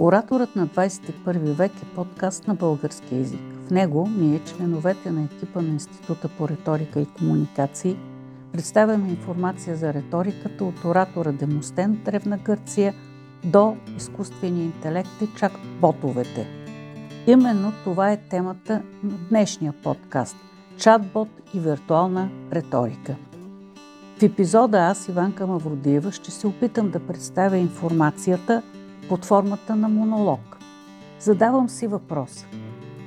Ораторът на 21 век е подкаст на български язик. В него ние, членовете на екипа на Института по риторика и комуникации, представяме информация за риториката от оратора Демостен Древна Гърция до изкуствения интелект и чак ботовете. Именно това е темата на днешния подкаст – чатбот и виртуална риторика. В епизода аз, Иванка Мавродиева, ще се опитам да представя информацията – под формата на монолог. Задавам си въпрос.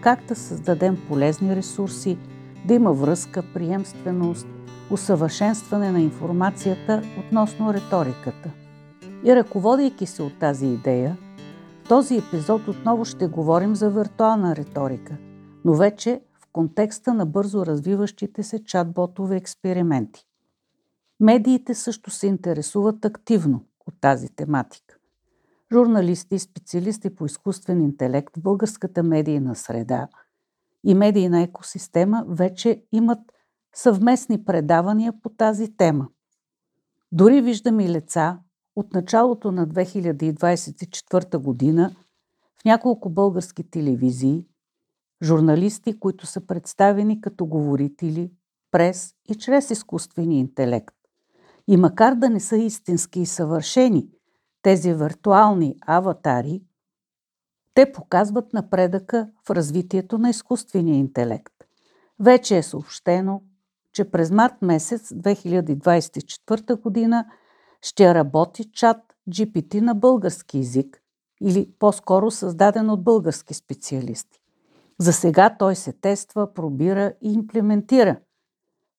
Как да създадем полезни ресурси, да има връзка, приемственост, усъвършенстване на информацията относно риториката. И ръководейки се от тази идея, в този епизод отново ще говорим за виртуална риторика, но вече в контекста на бързо развиващите се чатботове експерименти. Медиите също се интересуват активно от тази тематика журналисти и специалисти по изкуствен интелект в българската медийна среда и медийна екосистема вече имат съвместни предавания по тази тема. Дори виждам и лица от началото на 2024 година в няколко български телевизии, журналисти, които са представени като говорители през и чрез изкуствения интелект. И макар да не са истински и съвършени – тези виртуални аватари, те показват напредъка в развитието на изкуствения интелект. Вече е съобщено, че през март месец 2024 година ще работи чат GPT на български язик или по-скоро създаден от български специалисти. За сега той се тества, пробира и имплементира,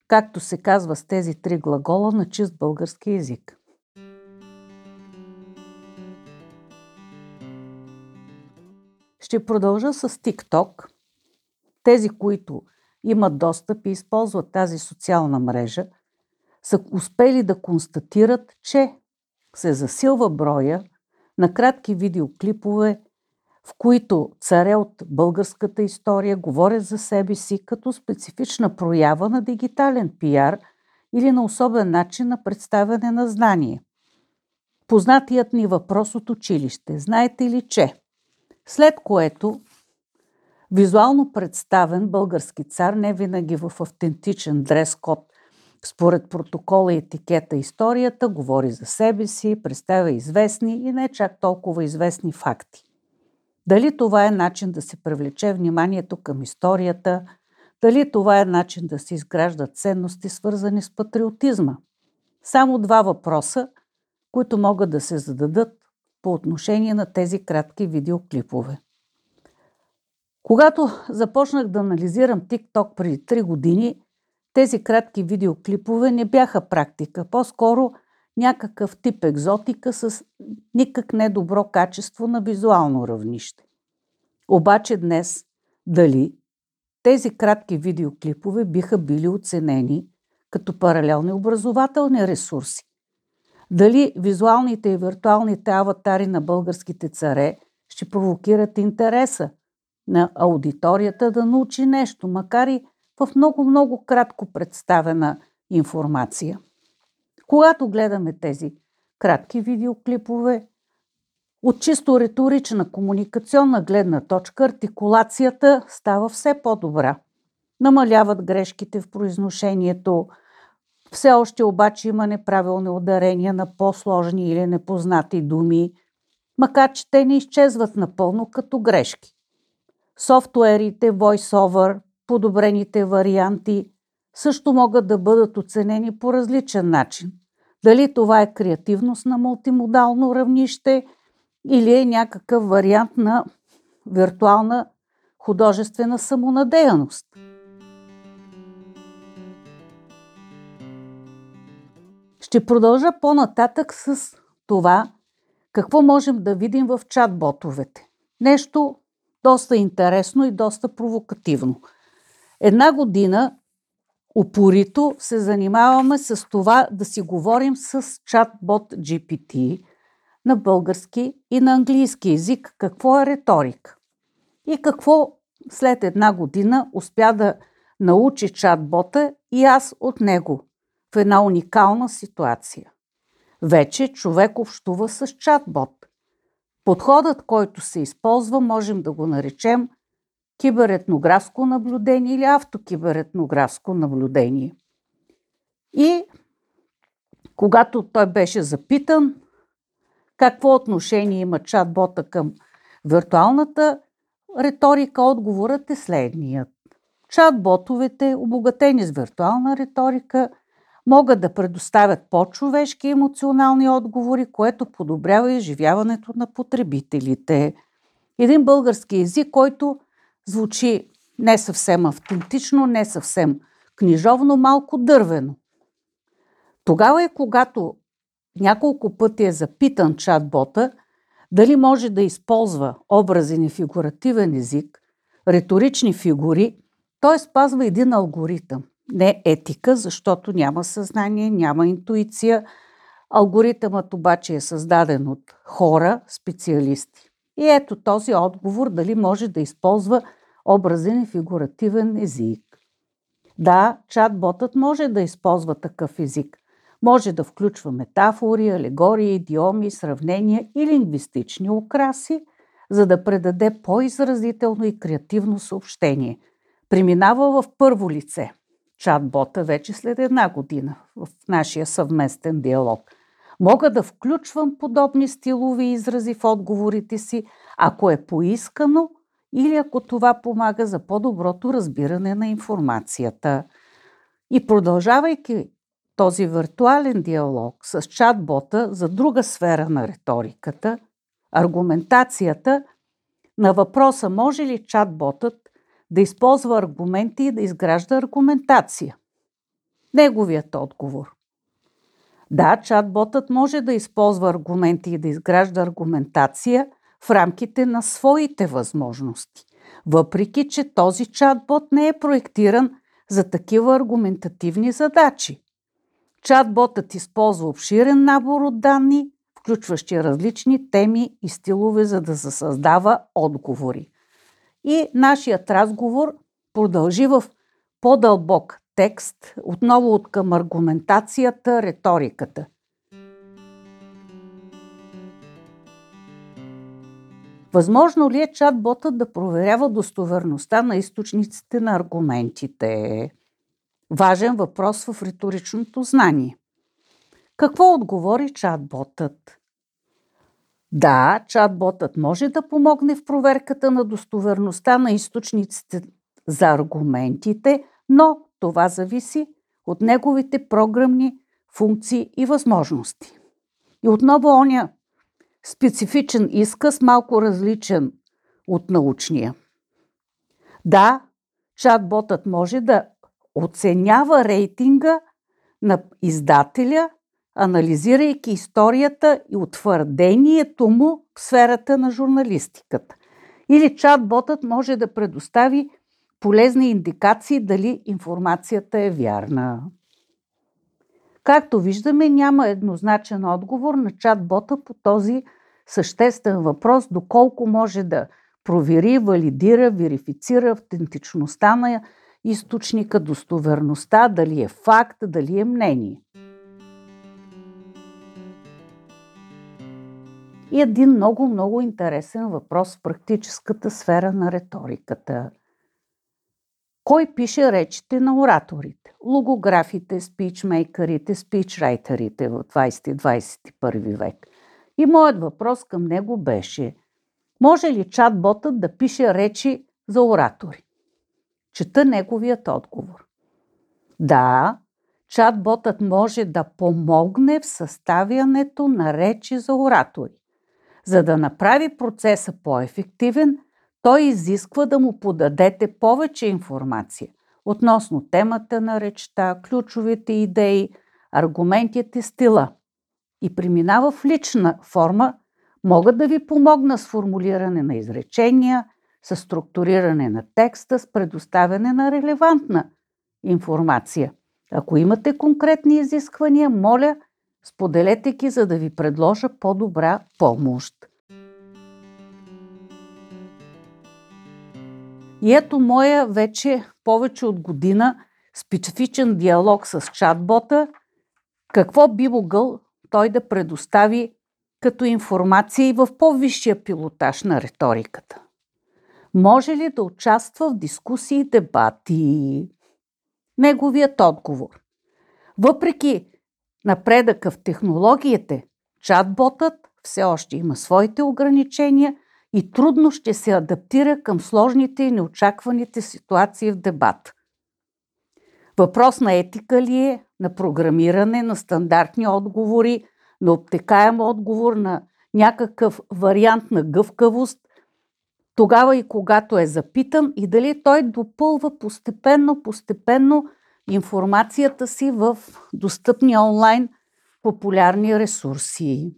както се казва с тези три глагола на чист български язик. Ще продължа с TikTok. Тези, които имат достъп и използват тази социална мрежа, са успели да констатират, че се засилва броя на кратки видеоклипове, в които царе от българската история говорят за себе си като специфична проява на дигитален пиар или на особен начин на представяне на знание. Познатият ни въпрос от училище. Знаете ли, че след което визуално представен български цар, не винаги в автентичен дрес-код, според протокола, етикета, историята, говори за себе си, представя известни и не чак толкова известни факти. Дали това е начин да се привлече вниманието към историята, дали това е начин да се изграждат ценности, свързани с патриотизма? Само два въпроса, които могат да се зададат по отношение на тези кратки видеоклипове. Когато започнах да анализирам TikTok преди 3 години, тези кратки видеоклипове не бяха практика, по-скоро някакъв тип екзотика с никак недобро качество на визуално равнище. Обаче днес, дали тези кратки видеоклипове биха били оценени като паралелни образователни ресурси? Дали визуалните и виртуалните аватари на българските царе ще провокират интереса на аудиторията да научи нещо, макар и в много-много кратко представена информация. Когато гледаме тези кратки видеоклипове, от чисто риторична комуникационна гледна точка артикулацията става все по-добра. Намаляват грешките в произношението, все още обаче има неправилни ударения на по-сложни или непознати думи, макар че те не изчезват напълно като грешки. Софтуерите, VoiceOver, подобрените варианти също могат да бъдат оценени по различен начин. Дали това е креативност на мултимодално равнище или е някакъв вариант на виртуална художествена самонадеяност – Ще продължа по-нататък с това, какво можем да видим в чат-ботовете. Нещо доста интересно и доста провокативно. Една година упорито се занимаваме с това да си говорим с чат-бот GPT на български и на английски язик, какво е риторика. И какво след една година успя да научи чат-бота и аз от него в една уникална ситуация. Вече човек общува с чатбот. Подходът, който се използва, можем да го наречем киберетнографско наблюдение или автокиберетнографско наблюдение. И когато той беше запитан какво отношение има чат-бота към виртуалната риторика, отговорът е следният. Чат-ботовете, обогатени с виртуална риторика, могат да предоставят по-човешки емоционални отговори, което подобрява изживяването на потребителите. Един български език, който звучи не съвсем автентично, не съвсем книжовно, малко дървено. Тогава е когато няколко пъти е запитан чат-бота дали може да използва образен и фигуративен език, риторични фигури, той спазва един алгоритъм. Не етика, защото няма съзнание, няма интуиция. Алгоритъмът обаче е създаден от хора, специалисти. И ето този отговор дали може да използва образен и фигуративен език. Да, чат-ботът може да използва такъв език, може да включва метафори, алегории, идиоми, сравнения и лингвистични украси, за да предаде по-изразително и креативно съобщение. Преминава в първо лице. Чат-бота вече след една година в нашия съвместен диалог. Мога да включвам подобни стилови изрази в отговорите си, ако е поискано или ако това помага за по-доброто разбиране на информацията. И продължавайки този виртуален диалог с чат-бота за друга сфера на риториката, аргументацията на въпроса може ли чат-ботът да използва аргументи и да изгражда аргументация. Неговият отговор. Да, чат-ботът може да използва аргументи и да изгражда аргументация в рамките на своите възможности, въпреки че този чат-бот не е проектиран за такива аргументативни задачи. Чат-ботът използва обширен набор от данни, включващи различни теми и стилове, за да създава отговори. И нашият разговор продължи в по-дълбок текст, отново от към аргументацията, риториката. Възможно ли е чат-ботът да проверява достоверността на източниците на аргументите? Важен въпрос в риторичното знание. Какво отговори чат-ботът? Да, чат-ботът може да помогне в проверката на достоверността на източниците за аргументите, но това зависи от неговите програмни функции и възможности. И отново оня специфичен изказ, малко различен от научния. Да, чат-ботът може да оценява рейтинга на издателя, анализирайки историята и утвърдението му в сферата на журналистиката. Или чат-ботът може да предостави полезни индикации дали информацията е вярна. Както виждаме, няма еднозначен отговор на чат-бота по този съществен въпрос, доколко може да провери, валидира, верифицира автентичността на източника, достоверността, дали е факт, дали е мнение. И един много, много интересен въпрос в практическата сфера на риториката. Кой пише речите на ораторите? Логографите, спичмейкърите, спичрайтерите в 20-21 век. И моят въпрос към него беше, може ли чат-ботът да пише речи за оратори? Чета неговият отговор. Да, чат-ботът може да помогне в съставянето на речи за оратори. За да направи процеса по-ефективен, той изисква да му подадете повече информация относно темата на речта, ключовите идеи, аргументите, стила. И преминава в лична форма, могат да ви помогна с формулиране на изречения, с структуриране на текста, с предоставяне на релевантна информация. Ако имате конкретни изисквания, моля, споделете ги, за да ви предложа по-добра помощ. И ето моя вече повече от година специфичен диалог с чатбота, какво би могъл той да предостави като информация и в по-висшия пилотаж на риториката? Може ли да участва в дискусии и дебати? Неговият отговор. Въпреки напредъка в технологиите, чатботът все още има своите ограничения и трудно ще се адаптира към сложните и неочакваните ситуации в дебат. Въпрос на етика ли е, на програмиране, на стандартни отговори, на обтекаем отговор, на някакъв вариант на гъвкавост, тогава и когато е запитан и дали той допълва постепенно, постепенно информацията си в достъпни онлайн популярни ресурси.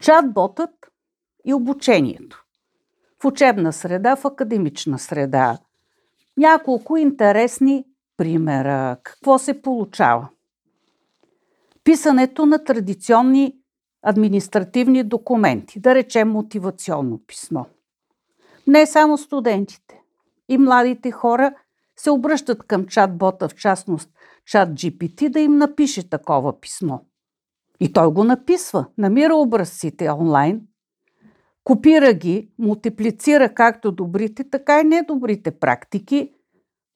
Чатботът и обучението. В учебна среда, в академична среда. Няколко интересни примера. Какво се получава? Писането на традиционни административни документи, да речем мотивационно писмо. Не само студентите. И младите хора се обръщат към чат-бота, в частност чат GPT, да им напише такова писмо. И той го написва, намира образците онлайн, копира ги, мултиплицира както добрите, така и недобрите практики.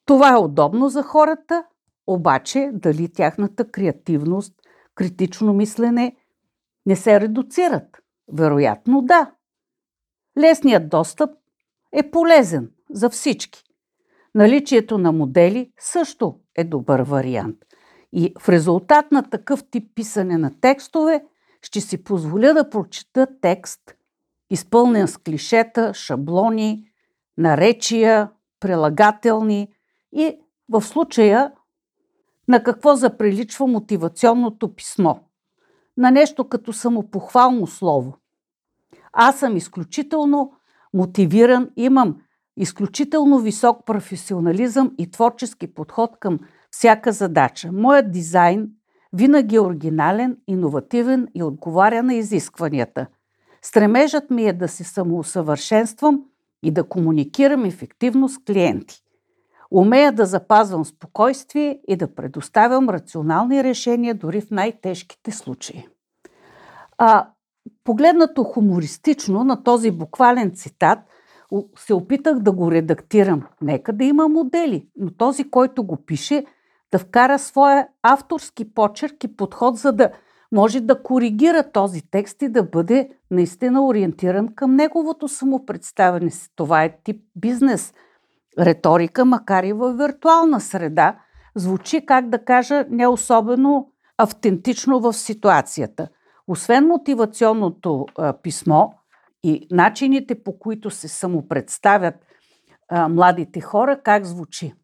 Това е удобно за хората, обаче дали тяхната креативност, критично мислене не се редуцират? Вероятно да. Лесният достъп е полезен за всички. Наличието на модели също е добър вариант. И в резултат на такъв тип писане на текстове ще си позволя да прочета текст, изпълнен с клишета, шаблони, наречия, прилагателни и в случая на какво заприличва мотивационното писмо. На нещо като самопохвално слово. Аз съм изключително мотивиран, имам изключително висок професионализъм и творчески подход към всяка задача. Моят дизайн винаги е оригинален, иновативен и отговаря на изискванията. Стремежът ми е да се самоусъвършенствам и да комуникирам ефективно с клиенти. Умея да запазвам спокойствие и да предоставям рационални решения дори в най-тежките случаи. А, погледнато хумористично на този буквален цитат, се опитах да го редактирам. Нека да има модели, но този, който го пише, да вкара своя авторски почерк и подход, за да може да коригира този текст и да бъде наистина ориентиран към неговото самопредставяне. Това е тип бизнес риторика, макар и в виртуална среда. Звучи, как да кажа, не особено автентично в ситуацията. Освен мотивационното писмо и начините по които се самопредставят младите хора, как звучи.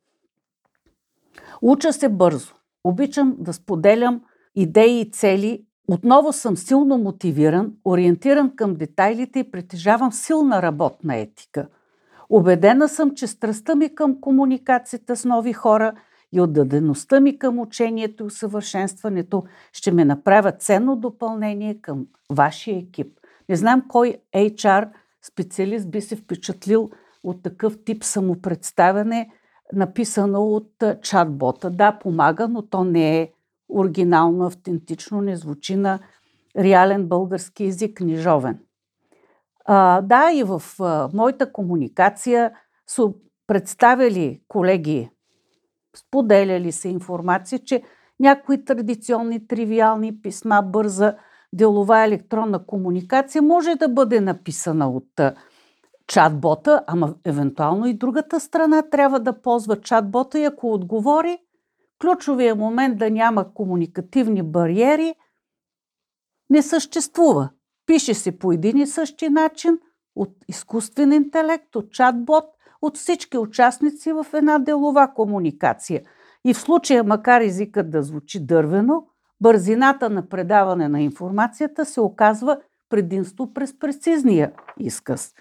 Уча се бързо. Обичам да споделям идеи и цели. Отново съм силно мотивиран, ориентиран към детайлите и притежавам силна работна етика. Обедена съм, че страстта ми към комуникацията с нови хора и отдадеността ми към учението и усъвършенстването ще ме направят ценно допълнение към вашия екип. Не знам кой HR специалист би се впечатлил от такъв тип самопредставяне – написано от чатбота. Да, помага, но то не е оригинално, автентично, не звучи на реален български език, книжовен. А, да, и в а, моята комуникация са представили колеги, споделяли се информация, че някои традиционни, тривиални писма, бърза делова електронна комуникация може да бъде написана от чатбота, ама евентуално и другата страна трябва да ползва чатбота и ако отговори, ключовия момент да няма комуникативни бариери не съществува. Пише се по един и същи начин от изкуствен интелект, от чатбот, от всички участници в една делова комуникация. И в случая, макар езикът да звучи дървено, бързината на предаване на информацията се оказва предимство през прецизния изказ.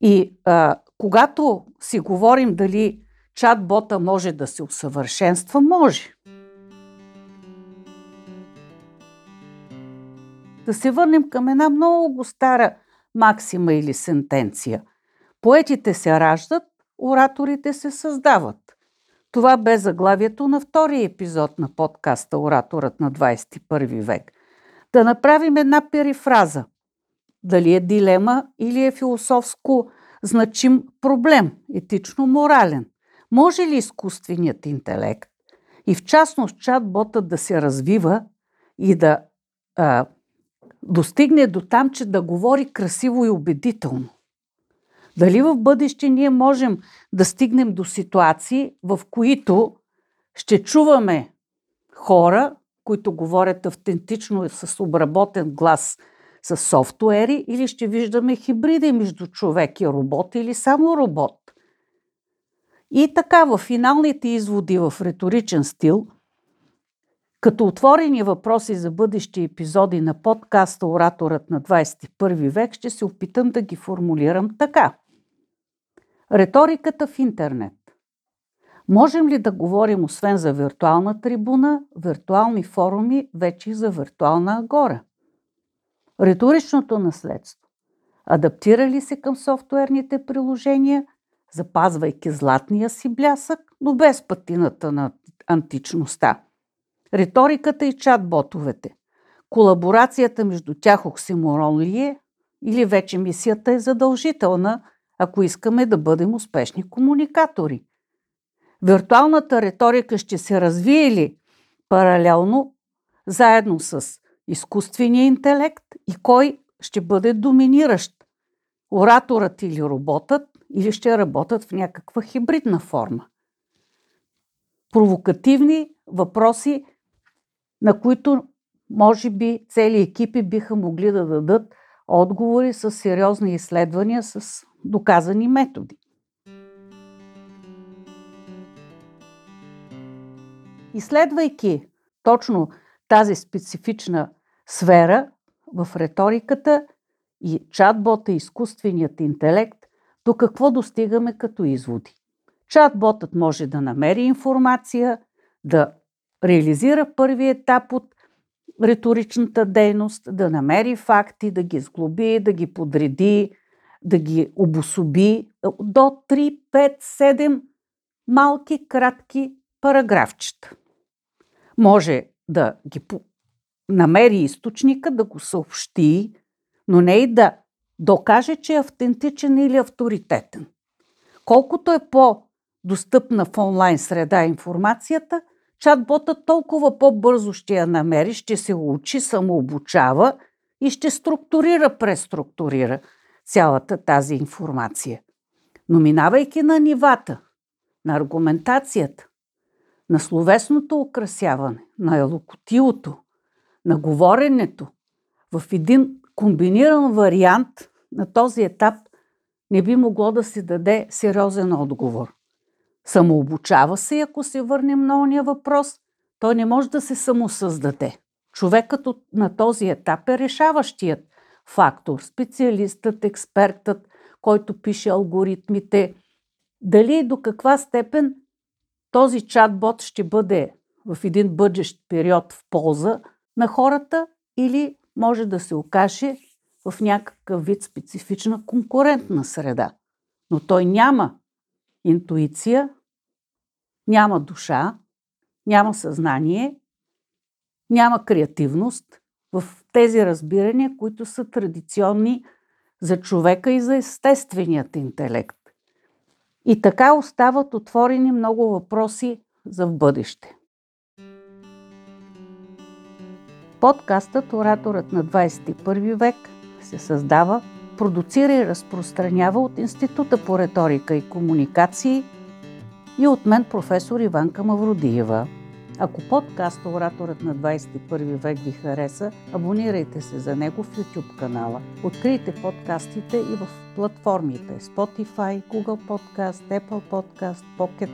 И а, когато си говорим дали чат-бота може да се усъвършенства, може. Да се върнем към една много стара максима или сентенция. Поетите се раждат, ораторите се създават. Това бе заглавието на втория епизод на подкаста Ораторът на 21 век. Да направим една перифраза. Дали е дилема или е философско значим проблем, етично-морален. Може ли изкуственият интелект и в частност чат-ботът да се развива и да а, достигне до там, че да говори красиво и убедително? Дали в бъдеще ние можем да стигнем до ситуации, в които ще чуваме хора, които говорят автентично с обработен глас с софтуери, или ще виждаме хибриди между човек и робот, или само робот. И така, в финалните изводи в риторичен стил, като отворени въпроси за бъдещи епизоди на подкаста Ораторът на 21 век, ще се опитам да ги формулирам така – Реториката в интернет. Можем ли да говорим освен за виртуална трибуна, виртуални форуми, вече и за виртуална агора? Риторичното наследство. Адаптира ли се към софтуерните приложения, запазвайки златния си блясък, но без пътината на античността? Риториката и чат-ботовете. Колаборацията между тях оксиморон ли е или вече мисията е задължителна – ако искаме да бъдем успешни комуникатори. Виртуалната риторика ще се развие ли паралелно, заедно с изкуствения интелект и кой ще бъде доминиращ? Ораторът или роботът, или ще работят в някаква хибридна форма? Провокативни въпроси, на които може би цели екипи биха могли да дадат отговори с сериозни изследвания, с доказани методи. Изследвайки точно тази специфична сфера в риториката и чатбота, изкуственият интелект, до какво достигаме като изводи? Чатботът може да намери информация, да реализира първи етап от риторичната дейност, да намери факти, да ги сглоби, да ги подреди, да ги обособи до 3, 5, 7 малки, кратки параграфчета. Може да ги намери източника, да го съобщи, но не и да докаже, че е автентичен или авторитетен. Колкото е по-достъпна в онлайн среда информацията, чатбота толкова по-бързо ще я намери, ще се учи, самообучава и ще структурира, преструктурира – цялата тази информация. Но минавайки на нивата, на аргументацията, на словесното украсяване, на елокотилото, на говоренето, в един комбиниран вариант на този етап не би могло да се даде сериозен отговор. Самообучава се, ако се върнем на ония въпрос, той не може да се самосъздаде. Човекът на този етап е решаващият – фактор. Специалистът, експертът, който пише алгоритмите. Дали и до каква степен този чатбот ще бъде в един бъдещ период в полза на хората или може да се окаже в някакъв вид специфична конкурентна среда. Но той няма интуиция, няма душа, няма съзнание, няма креативност в тези разбирания, които са традиционни за човека и за естественият интелект. И така остават отворени много въпроси за в бъдеще. Подкастът Ораторът на 21 век се създава, продуцира и разпространява от Института по риторика и комуникации и от мен професор Иванка Мавродиева. Ако подкаст Ораторът на 21 век ви хареса, абонирайте се за него в YouTube канала. Открийте подкастите и в платформите Spotify, Google Podcast, Apple Podcast, Pocket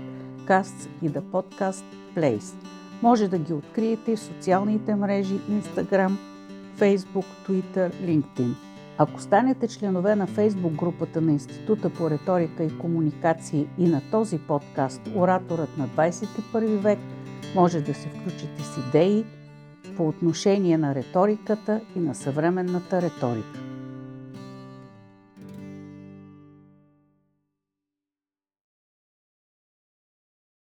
Casts и The Podcast Place. Може да ги откриете в социалните мрежи Instagram, Facebook, Twitter, LinkedIn. Ако станете членове на Фейсбук групата на Института по риторика и комуникации и на този подкаст Ораторът на 21 век – може да се включите с идеи по отношение на риториката и на съвременната риторика.